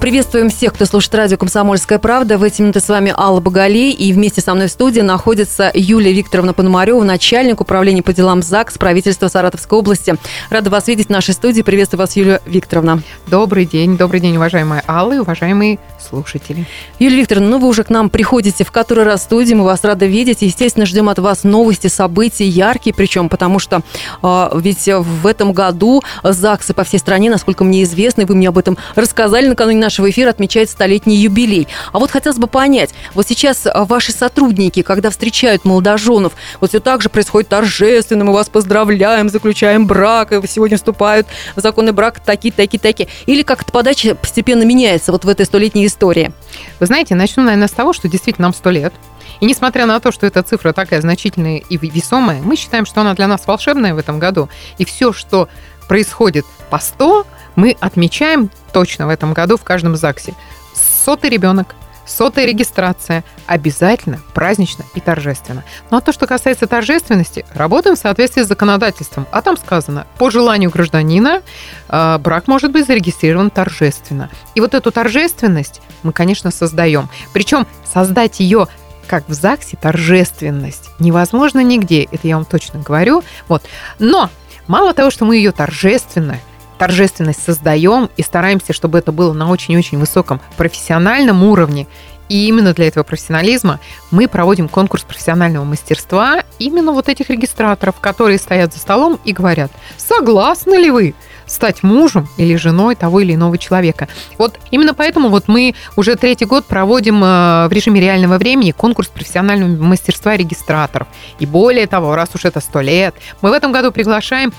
Приветствуем всех, кто слушает радио «Комсомольская правда». В эти минуты с вами Алла Багалей. И вместе со мной в студии находится Юлия Викторовна Пономарева, начальник управления по делам ЗАГС правительства Саратовской области. Рада вас видеть в нашей студии. Приветствую вас, Юлия Викторовна. Добрый день. Добрый день, уважаемая Алла и уважаемые слушатели. Юлия Викторовна, ну вы уже к нам приходите в который раз в студии. Мы вас рады видеть. Естественно, ждем от вас новости, события, яркие причем, потому что э, ведь в этом году ЗАГСы по всей стране, насколько мне известно, вы мне об этом рассказали накануне нашего эфира отмечает столетний юбилей. А вот хотелось бы понять, вот сейчас а, ваши сотрудники, когда встречают молодоженов, вот все так же происходит торжественно, мы вас поздравляем, заключаем брак, и сегодня вступают в законный брак такие, такие, такие. Или как-то подача постепенно меняется вот в этой столетней истории? Вы знаете, начну, наверное, с того, что действительно нам сто лет. И несмотря на то, что эта цифра такая значительная и весомая, мы считаем, что она для нас волшебная в этом году. И все, что происходит по 100, мы отмечаем точно в этом году в каждом ЗАГСе. Сотый ребенок, сотая регистрация. Обязательно, празднично и торжественно. Ну а то, что касается торжественности, работаем в соответствии с законодательством. А там сказано, по желанию гражданина э, брак может быть зарегистрирован торжественно. И вот эту торжественность мы, конечно, создаем. Причем создать ее как в ЗАГСе торжественность невозможно нигде, это я вам точно говорю. Вот. Но мало того, что мы ее торжественно торжественность создаем и стараемся, чтобы это было на очень-очень высоком профессиональном уровне. И именно для этого профессионализма мы проводим конкурс профессионального мастерства именно вот этих регистраторов, которые стоят за столом и говорят, согласны ли вы стать мужем или женой того или иного человека. Вот именно поэтому вот мы уже третий год проводим э, в режиме реального времени конкурс профессионального мастерства регистраторов. И более того, раз уж это сто лет, мы в этом году приглашаем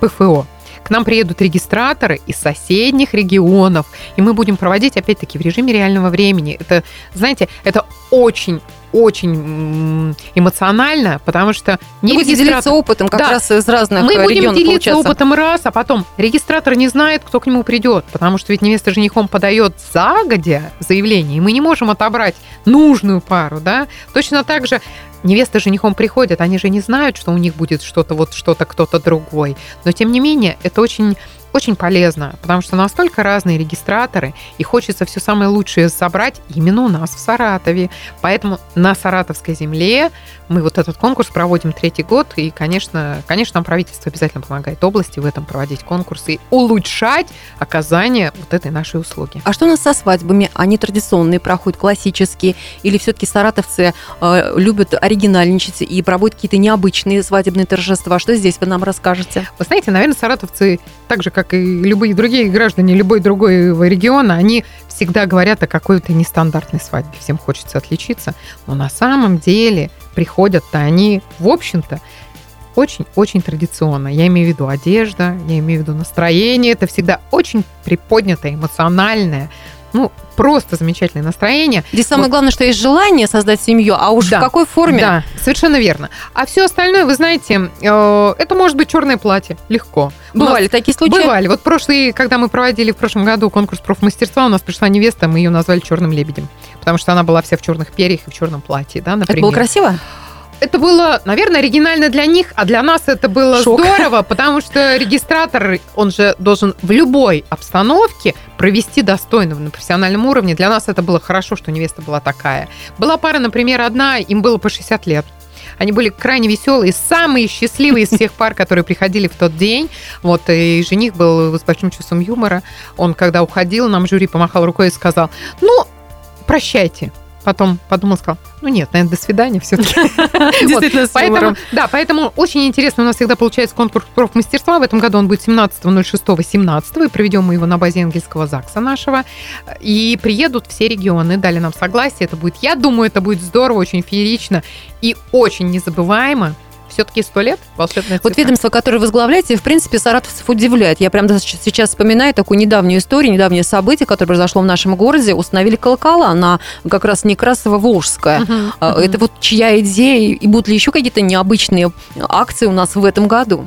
ПФО, к нам приедут регистраторы из соседних регионов, и мы будем проводить, опять-таки, в режиме реального времени. Это, знаете, это очень очень эмоционально, потому что не будете делиться опытом как да. раз из разных Мы будем делиться получаться. опытом раз, а потом регистратор не знает, кто к нему придет, потому что ведь невеста женихом подает загодя заявление, и мы не можем отобрать нужную пару, да. Точно так же невеста с женихом приходят, они же не знают, что у них будет что-то вот что-то кто-то другой. Но тем не менее, это очень очень полезно, потому что настолько разные регистраторы, и хочется все самое лучшее собрать именно у нас в Саратове. Поэтому на Саратовской земле мы вот этот конкурс проводим третий год, и, конечно, конечно, нам правительство обязательно помогает области в этом проводить конкурсы и улучшать оказание вот этой нашей услуги. А что у нас со свадьбами? Они традиционные, проходят классические, или все-таки саратовцы э, любят оригинальничать и проводят какие-то необычные свадебные торжества? Что здесь вы нам расскажете? Вы знаете, наверное, саратовцы так же, как и любые другие граждане любой другой региона, они всегда говорят о какой-то нестандартной свадьбе. Всем хочется отличиться. Но на самом деле приходят-то они, в общем-то, очень-очень традиционно. Я имею в виду одежда, я имею в виду настроение. Это всегда очень приподнятое, эмоциональное, ну, просто замечательное настроение. Здесь самое вот. главное, что есть желание создать семью, а уж да, в какой форме? Да, совершенно верно. А все остальное, вы знаете, э, это может быть черное платье, легко. Бывали нас, такие случаи? Бывали. Вот прошлый, когда мы проводили в прошлом году конкурс профмастерства, у нас пришла невеста, мы ее назвали черным лебедем, потому что она была вся в черных перьях и в черном платье, да, например. Это было красиво? Это было, наверное, оригинально для них, а для нас это было Шок. здорово, потому что регистратор, он же должен в любой обстановке провести достойно на профессиональном уровне. Для нас это было хорошо, что невеста была такая. Была пара, например, одна, им было по 60 лет. Они были крайне веселые, самые счастливые из всех пар, которые приходили в тот день. Вот, и жених был с большим чувством юмора. Он, когда уходил, нам жюри помахал рукой и сказал, ну, прощайте, потом подумал, сказал, ну нет, наверное, до свидания все-таки. Действительно, поэтому, Да, поэтому очень интересно у нас всегда получается конкурс профмастерства. В этом году он будет 17.06.17, и проведем мы его на базе Ангельского ЗАГСа нашего. И приедут все регионы, дали нам согласие. Это будет, я думаю, это будет здорово, очень феерично и очень незабываемо все-таки сто лет волшебная. Вот ведомство, которое возглавляете, в принципе, саратовцев удивляет. Я прям сейчас вспоминаю такую недавнюю историю, недавнее событие, которое произошло в нашем городе. Установили колокола на как раз Некрасово-Волжское. Uh-huh, uh-huh. Это вот чья идея? И будут ли еще какие-то необычные акции у нас в этом году?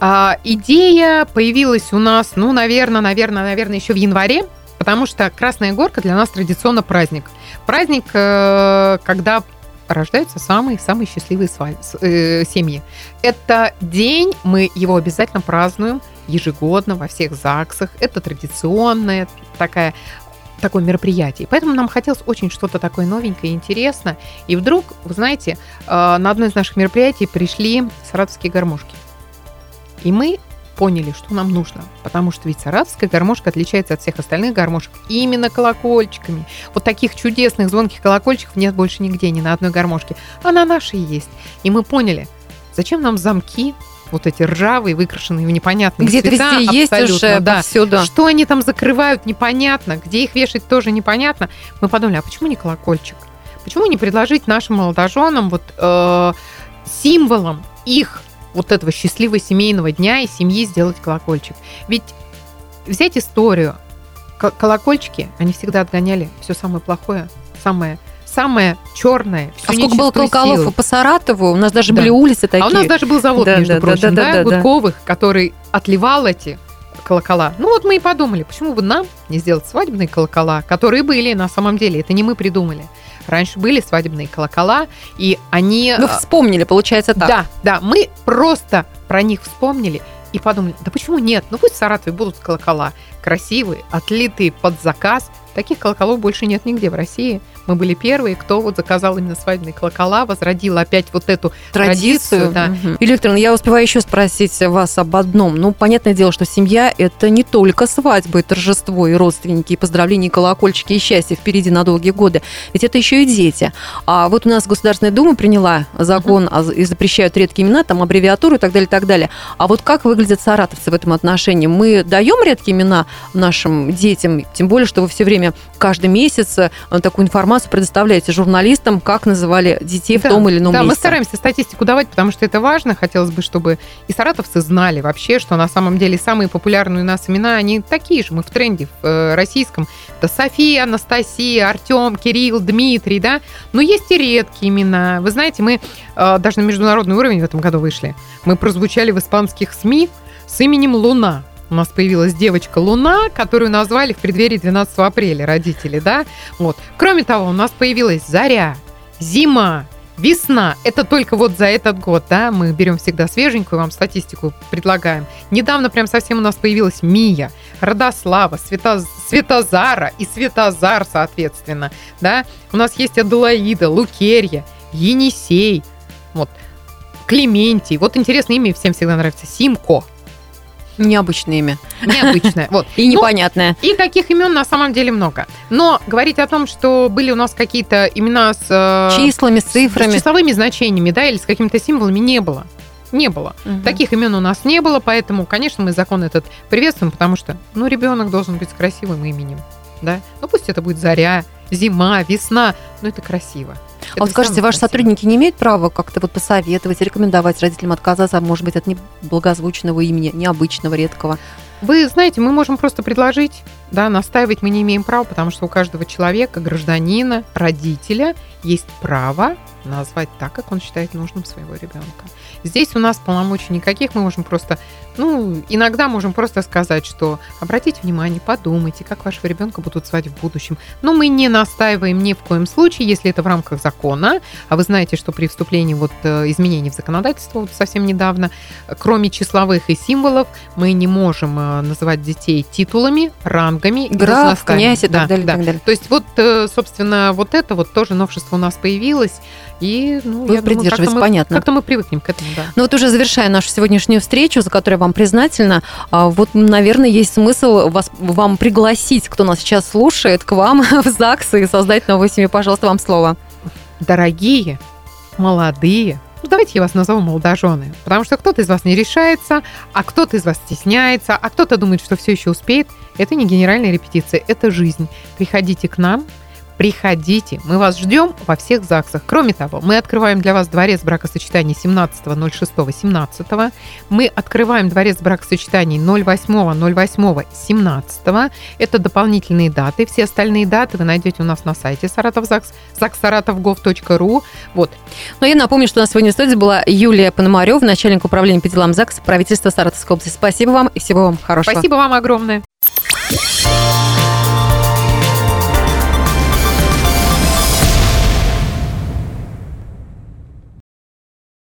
А, идея появилась у нас, ну, наверное, наверное, наверное, еще в январе, потому что Красная Горка для нас традиционно праздник. Праздник, э, когда рождаются самые-самые счастливые э, семьи. Это день, мы его обязательно празднуем ежегодно во всех ЗАГСах. Это традиционное такая такое мероприятие. Поэтому нам хотелось очень что-то такое новенькое и интересное. И вдруг, вы знаете, э, на одно из наших мероприятий пришли саратовские гармошки. И мы поняли, что нам нужно. Потому что ведь саратовская гармошка отличается от всех остальных гармошек именно колокольчиками. Вот таких чудесных звонких колокольчиков нет больше нигде, ни на одной гармошке. А на нашей есть. И мы поняли, зачем нам замки, вот эти ржавые, выкрашенные в непонятные Где-то цвета. везде есть уже да. повсюду. Что они там закрывают, непонятно. Где их вешать, тоже непонятно. Мы подумали, а почему не колокольчик? Почему не предложить нашим молодоженам вот э, символом их вот этого счастливого семейного дня и семьи сделать колокольчик? Ведь взять историю, ко- колокольчики, они всегда отгоняли все самое плохое, самое самое черное, всю А сколько было колоколов силу. по Саратову? У нас даже Да. были улицы такие. А у нас даже был завод, Да, между да, да, прочим, да, да, да, да. Гудковых, который отливал эти колокола. Ну вот мы и подумали, почему бы нам не сделать свадебные колокола, которые были на самом деле, это не мы придумали. Раньше были свадебные колокола, и они... Вы а, вспомнили, получается так. Да, да, мы просто про них вспомнили и подумали, да почему нет? Ну пусть в Саратове будут колокола красивые, отлитые под заказ. Таких колоколов больше нет нигде в России. Мы были первые, кто вот заказал именно свадебные колокола, возродил опять вот эту Традицию. Традицию, да. Мгм. Юлия Викторовна, я успеваю еще спросить вас об одном. Ну, понятное дело, что семья – это не только свадьба, и торжество, и родственники, и поздравления, и колокольчики, и счастье впереди на долгие годы. Ведь это еще и дети. А вот у нас Государственная Дума приняла закон о- и запрещают редкие имена, там аббревиатуры и так далее, и так далее. А вот как выглядят саратовцы в этом отношении? Мы даем редкие имена нашим детям, тем более, что вы все время, каждый месяц э, такую информацию предоставляете журналистам, как называли детей в Да, том или ином Да, мы месте. стараемся статистику давать, потому что это важно. Хотелось бы, чтобы и саратовцы знали вообще, что на самом деле самые популярные у нас имена, они такие же, мы в тренде в э, российском. Это София, Анастасия, Артем, Кирилл, Дмитрий, да. Но есть и редкие имена. Вы знаете, мы э, даже на международный уровень в этом году вышли. Мы прозвучали в испанских СМИ с именем Луна. У нас появилась девочка Луна, которую назвали в преддверии 12 апреля родители, да? Вот. Кроме того, у нас появилась Заря, Зима, Весна. Это только вот за этот год, да? Мы берем всегда свеженькую, вам статистику предлагаем. Недавно прям совсем у нас появилась Мия, Родослава, Света... Светозара и Светозар, соответственно, да? У нас есть Аделаида, Лукерья, Енисей, вот, Клементий. Вот интересное имя всем всегда нравится. Симко. Необычное имя. Необычное. Вот. И Ну, непонятное. И таких имен на самом деле много. Но говорить о том, что были у нас какие-то имена с, э, Числами, с цифрами. числовыми значениями, да, или с какими-то символами, не было. Не было. Мгм. Таких имен у нас не было, поэтому, конечно, мы закон этот приветствуем, потому что, ну, ребенок должен быть с красивым именем, да. Ну, пусть это будет заря, зима, весна, но это красиво. А вот скажите, ваши сотрудники не имеют права как-то вот посоветовать, рекомендовать родителям отказаться, может быть, от неблагозвучного имени, необычного, редкого? Вы знаете, мы можем просто предложить, да, настаивать мы не имеем права, потому что у каждого человека, гражданина, родителя есть право назвать так, как он считает нужным своего ребенка. Здесь у нас полномочий никаких, мы можем просто, ну, иногда можем просто сказать, что обратите внимание, подумайте, как вашего ребенка будут звать в будущем. Но мы не настаиваем ни в коем случае, если это в рамках закона. А вы знаете, что при вступлении вот э, изменений в законодательство вот совсем недавно, кроме числовых и символов, мы не можем э, называть детей титулами, рангами, Граф, князь и Да, так далее, и да. так далее. То есть вот, э, собственно, вот это вот тоже новшество у нас появилось, и ну, Вы я думаю, как-то придерживаетесь, мы, понятно. как-то мы привыкнем к этому, да. Ну вот уже завершая нашу сегодняшнюю встречу, за которую я вам признательна, а, вот, наверное, есть смысл вас, вам пригласить, кто нас сейчас слушает, к вам в ЗАГС и создать новую семью. Пожалуйста, вам слово. Дорогие, молодые, ну, давайте я вас назову молодожены, потому что кто-то из вас не решается, а кто-то из вас стесняется, а кто-то думает, что все еще успеет. Это не генеральная репетиция, это жизнь. Приходите к нам, приходите, мы вас ждем во всех ЗАГСах. Кроме того, мы открываем для вас дворец бракосочетаний 17.06.17. Мы открываем дворец бракосочетаний 08.08.17. Это дополнительные даты. Все остальные даты вы найдете у нас на сайте Саратов ЗАГС, заксаратовгов.ру. Вот, Но я напомню, что у нас сегодня в студии была Юлия Пономарева, начальник управления по делам ЗАГС правительства Саратовской области. Спасибо вам и всего вам хорошего. спасибо вам огромное.